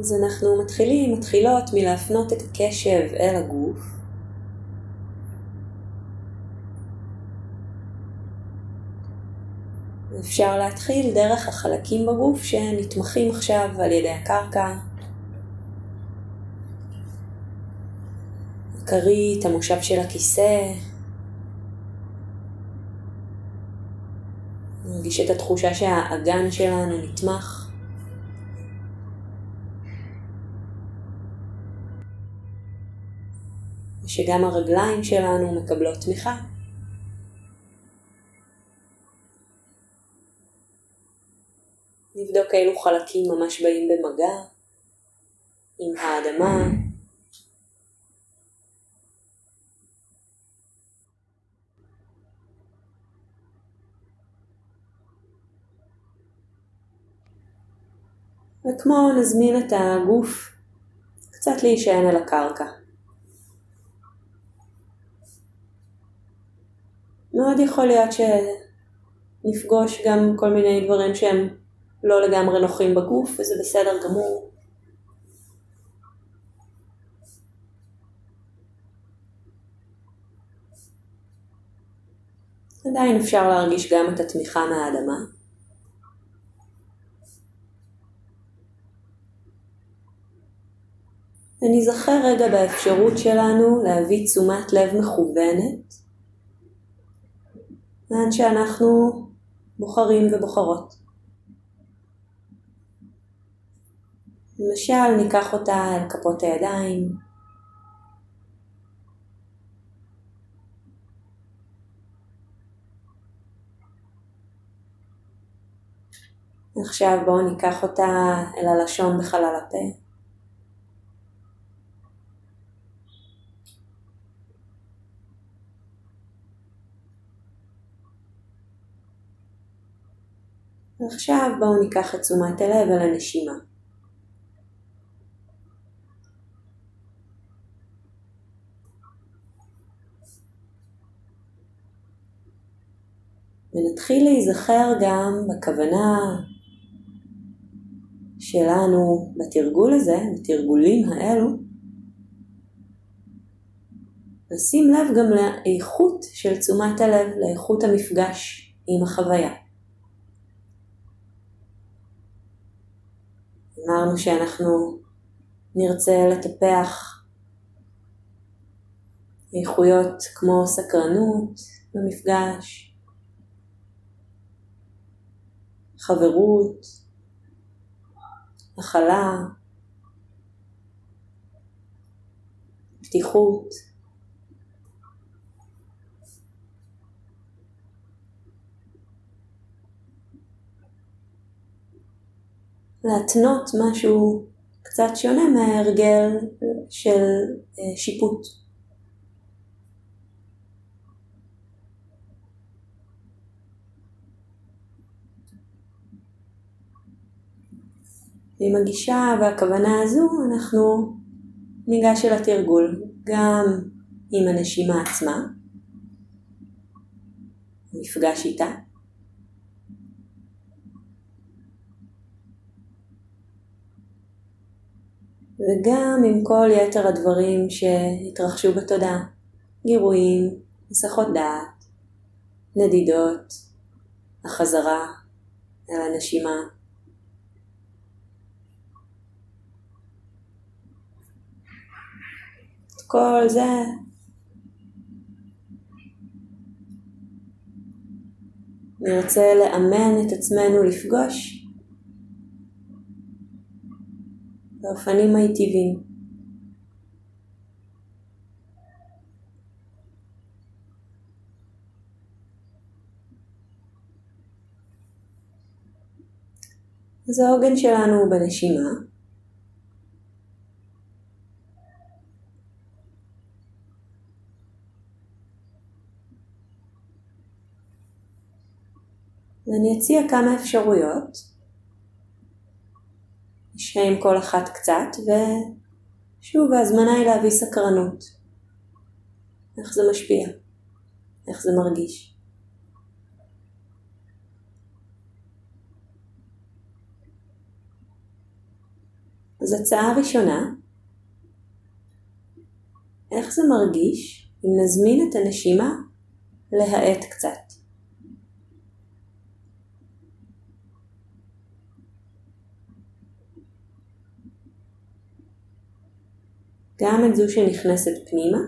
אז אנחנו מתחילים, מתחילות מלהפנות את הקשב אל הגוף. אפשר להתחיל דרך החלקים בגוף שנתמכים עכשיו על ידי הקרקע. הכרית, המושב של הכיסא. נרגיש את התחושה שהאגן שלנו נתמך. ושגם הרגליים שלנו מקבלות תמיכה. נבדוק אילו חלקים ממש באים במגע עם האדמה. וכמו נזמין את הגוף קצת להישען על הקרקע. מאוד יכול להיות שנפגוש גם כל מיני דברים שהם לא לגמרי נוחים בגוף, וזה בסדר גמור. עדיין אפשר להרגיש גם את התמיכה מהאדמה. ונזכר רגע באפשרות שלנו להביא תשומת לב מכוונת לאן שאנחנו בוחרים ובוחרות. למשל, ניקח אותה אל כפות הידיים. עכשיו בואו ניקח אותה אל הלשון בחלל הפה. ועכשיו בואו ניקח את תשומת הלב אל הנשימה. ונתחיל להיזכר גם בכוונה שלנו בתרגול הזה, בתרגולים האלו, לשים לב גם לאיכות של תשומת הלב, לאיכות המפגש עם החוויה. אמרנו שאנחנו נרצה לטפח איכויות כמו סקרנות במפגש, חברות, הכלה, פתיחות. להתנות משהו קצת שונה מההרגל של אה, שיפוט. ועם הגישה והכוונה הזו אנחנו ניגש אל התרגול, גם עם הנשימה עצמה, מפגש איתה, וגם עם כל יתר הדברים שהתרחשו בתודעה, גירויים, הסחות דעת, נדידות, החזרה אל הנשימה. כל זה נרצה לאמן את עצמנו לפגוש באופנים מיטיבים. אז העוגן שלנו הוא בנשימה. ואני אציע כמה אפשרויות עם כל אחת קצת, ושוב ההזמנה היא להביא סקרנות. איך זה משפיע? איך זה מרגיש? אז הצעה ראשונה, איך זה מרגיש אם נזמין את הנשימה להאט קצת? גם את זו שנכנסת פנימה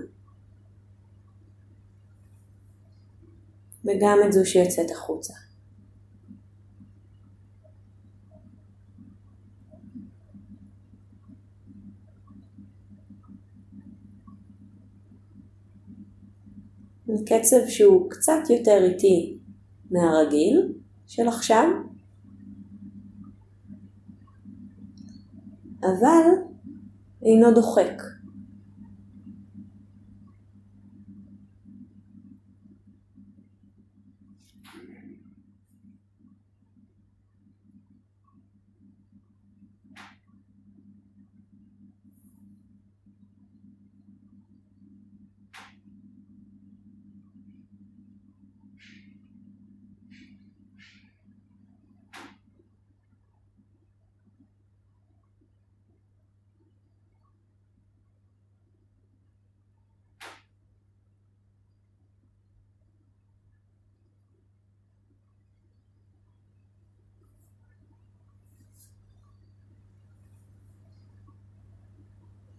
וגם את זו שיוצאת החוצה. קצב שהוא קצת יותר איטי מהרגיל של עכשיו, אבל אינו דוחק.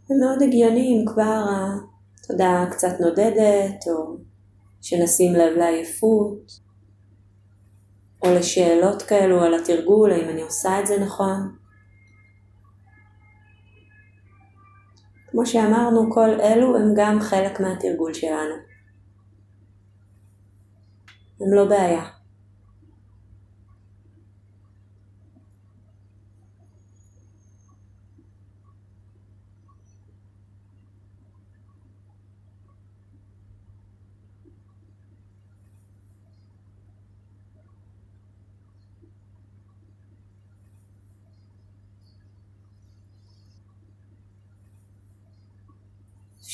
ומאוד הגיוני אם כבר התודעה קצת נודדת, או שנשים לב לעייפות, או לשאלות כאלו על התרגול, האם אני עושה את זה נכון. כמו שאמרנו, כל אלו הם גם חלק מהתרגול שלנו. הם לא בעיה.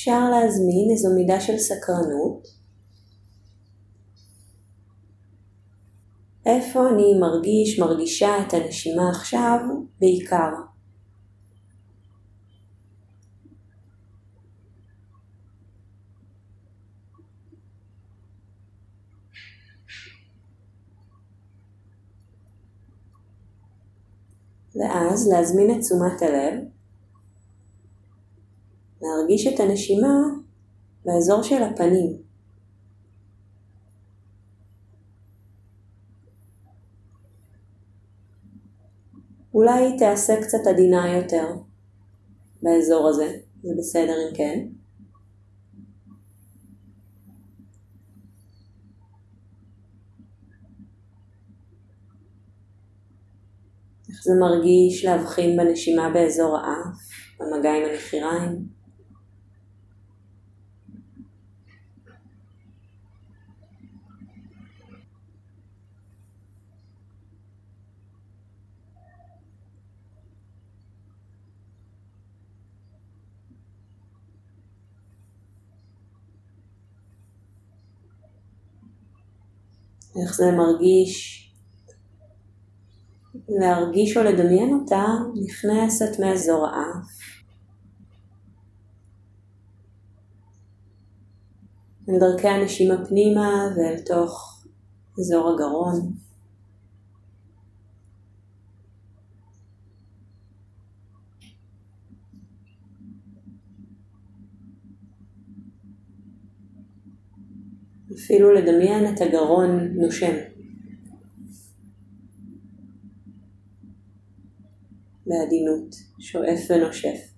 אפשר להזמין איזו מידה של סקרנות. איפה אני מרגיש, מרגישה את הנשימה עכשיו בעיקר? ואז להזמין את תשומת הלב להרגיש את הנשימה באזור של הפנים. אולי היא תעשה קצת עדינה יותר באזור הזה, זה בסדר אם כן. איך זה מרגיש להבחין בנשימה באזור האף, במגע עם הנחיריים. איך זה מרגיש להרגיש או לדמיין אותה נכנסת מאזור האף. אל דרכי הנשימה פנימה ואל תוך אזור הגרון. אפילו לדמיין את הגרון נושם. בעדינות, שואף ונושף.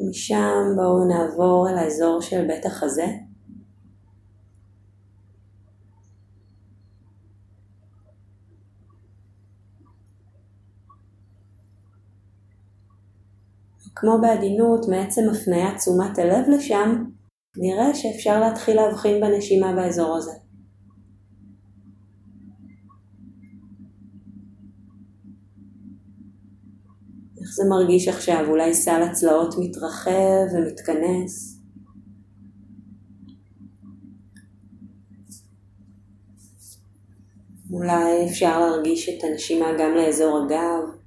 ומשם בואו נעבור אל האזור של בית החזה. כמו בעדינות, מעצם הפניית תשומת הלב לשם, נראה שאפשר להתחיל להבחין בנשימה באזור הזה. זה מרגיש עכשיו? אולי סל הצלעות מתרחב ומתכנס. אולי אפשר להרגיש את הנשימה גם לאזור הגב.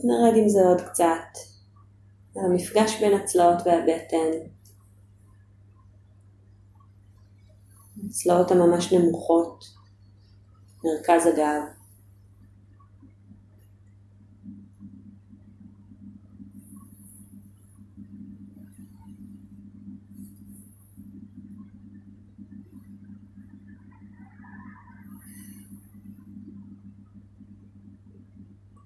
אז נרד עם זה עוד קצת. המפגש בין הצלעות והבטן. הצלעות הממש נמוכות, מרכז הגב.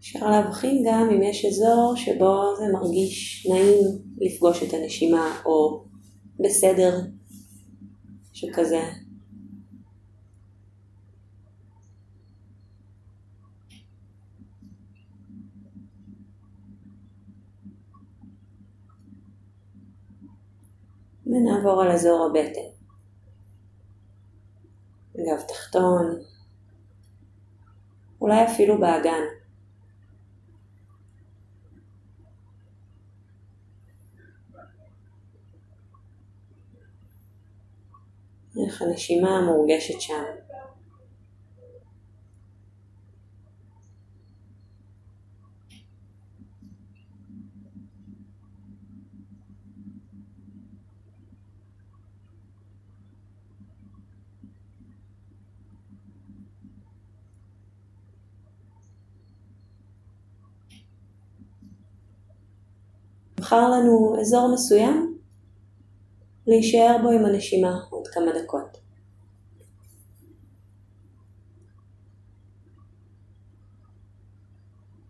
אפשר להבחין גם אם יש אזור שבו זה מרגיש נעים לפגוש את הנשימה, או בסדר שכזה. ונעבור על אזור הבטן. גב תחתון, אולי אפילו באגן. איך הנשימה מורגשת שם. בחר לנו אזור מסוים להישאר בו עם הנשימה עוד כמה דקות.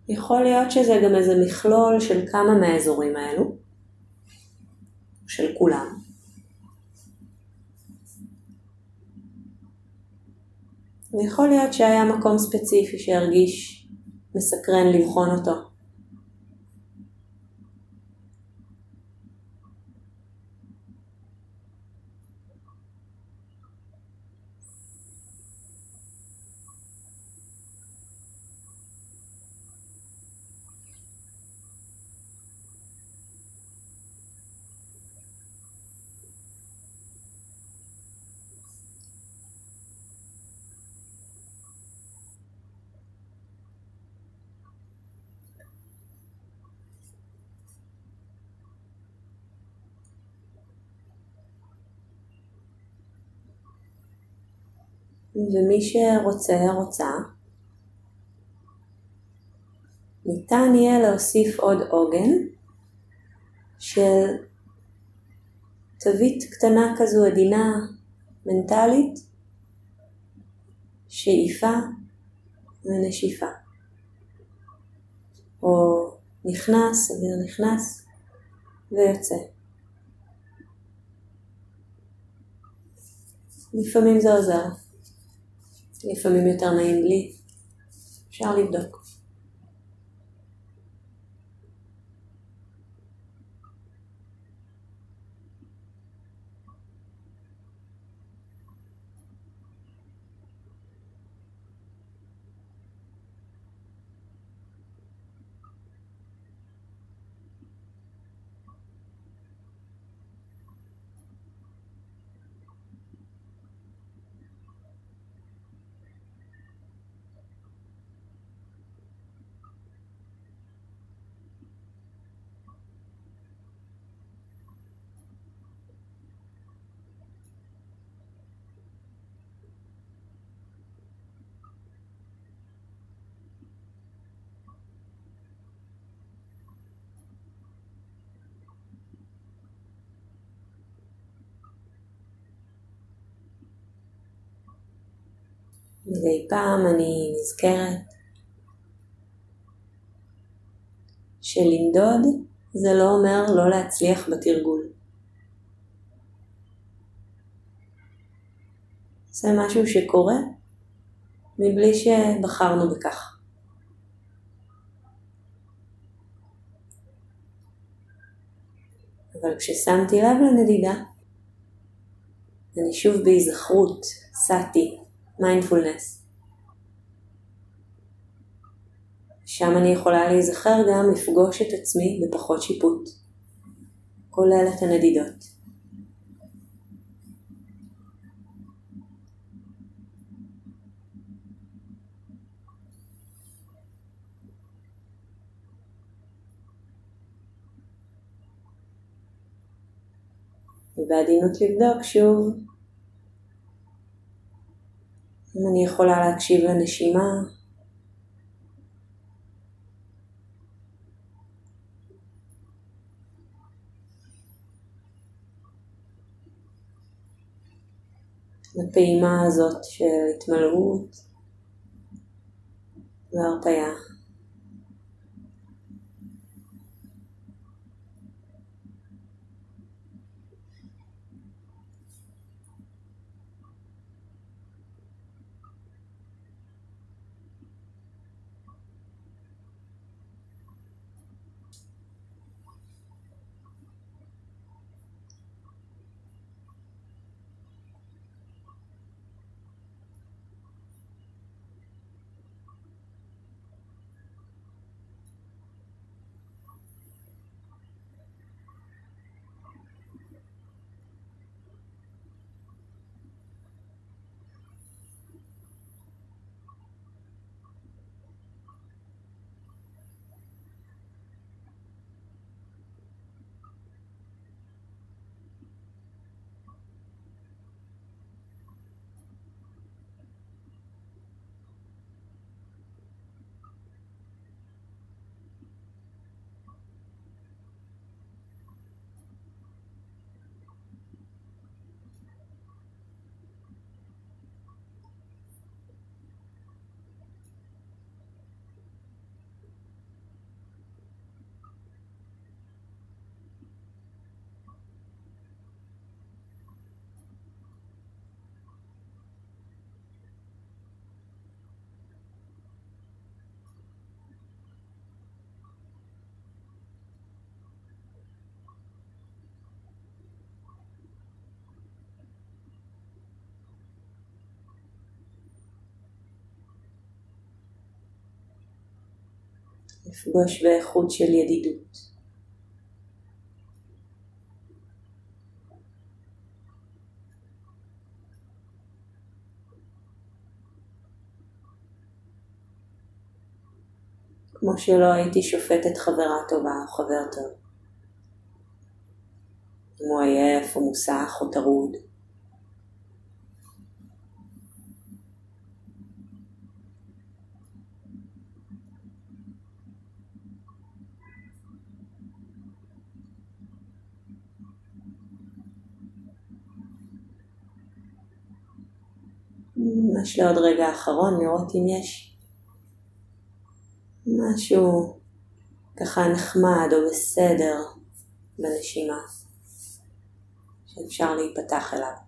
יכול להיות שזה גם איזה מכלול של כמה מהאזורים האלו, של כולם. ויכול להיות שהיה מקום ספציפי שהרגיש מסקרן לבחון אותו. ומי שרוצה, רוצה, ניתן יהיה להוסיף עוד עוגן של תווית קטנה כזו עדינה, מנטלית, שאיפה ונשיפה. או נכנס, אוויר נכנס ויוצא. לפעמים זה עוזר. לפעמים יותר נעים בלי, אפשר לבדוק. מדי פעם אני נזכרת שלמדוד זה לא אומר לא להצליח בתרגול. זה משהו שקורה מבלי שבחרנו בכך. אבל כששמתי לב לנדידה, אני שוב בהיזכרות, סאטי, מיינדפולנס. שם אני יכולה להיזכר גם לפגוש את עצמי בפחות שיפוט, כולל את הנדידות. ובעדינות לבדוק שוב אם אני יכולה להקשיב לנשימה, לפעימה הזאת של התמלאות והרפאיה. לפגוש באיכות של ידידות. כמו שלא הייתי שופטת חברה טובה או חבר טוב. אם הוא עייף או מוסח או טרוד. ממש לעוד רגע אחרון לראות אם יש משהו ככה נחמד או בסדר בנשימה שאפשר להיפתח אליו.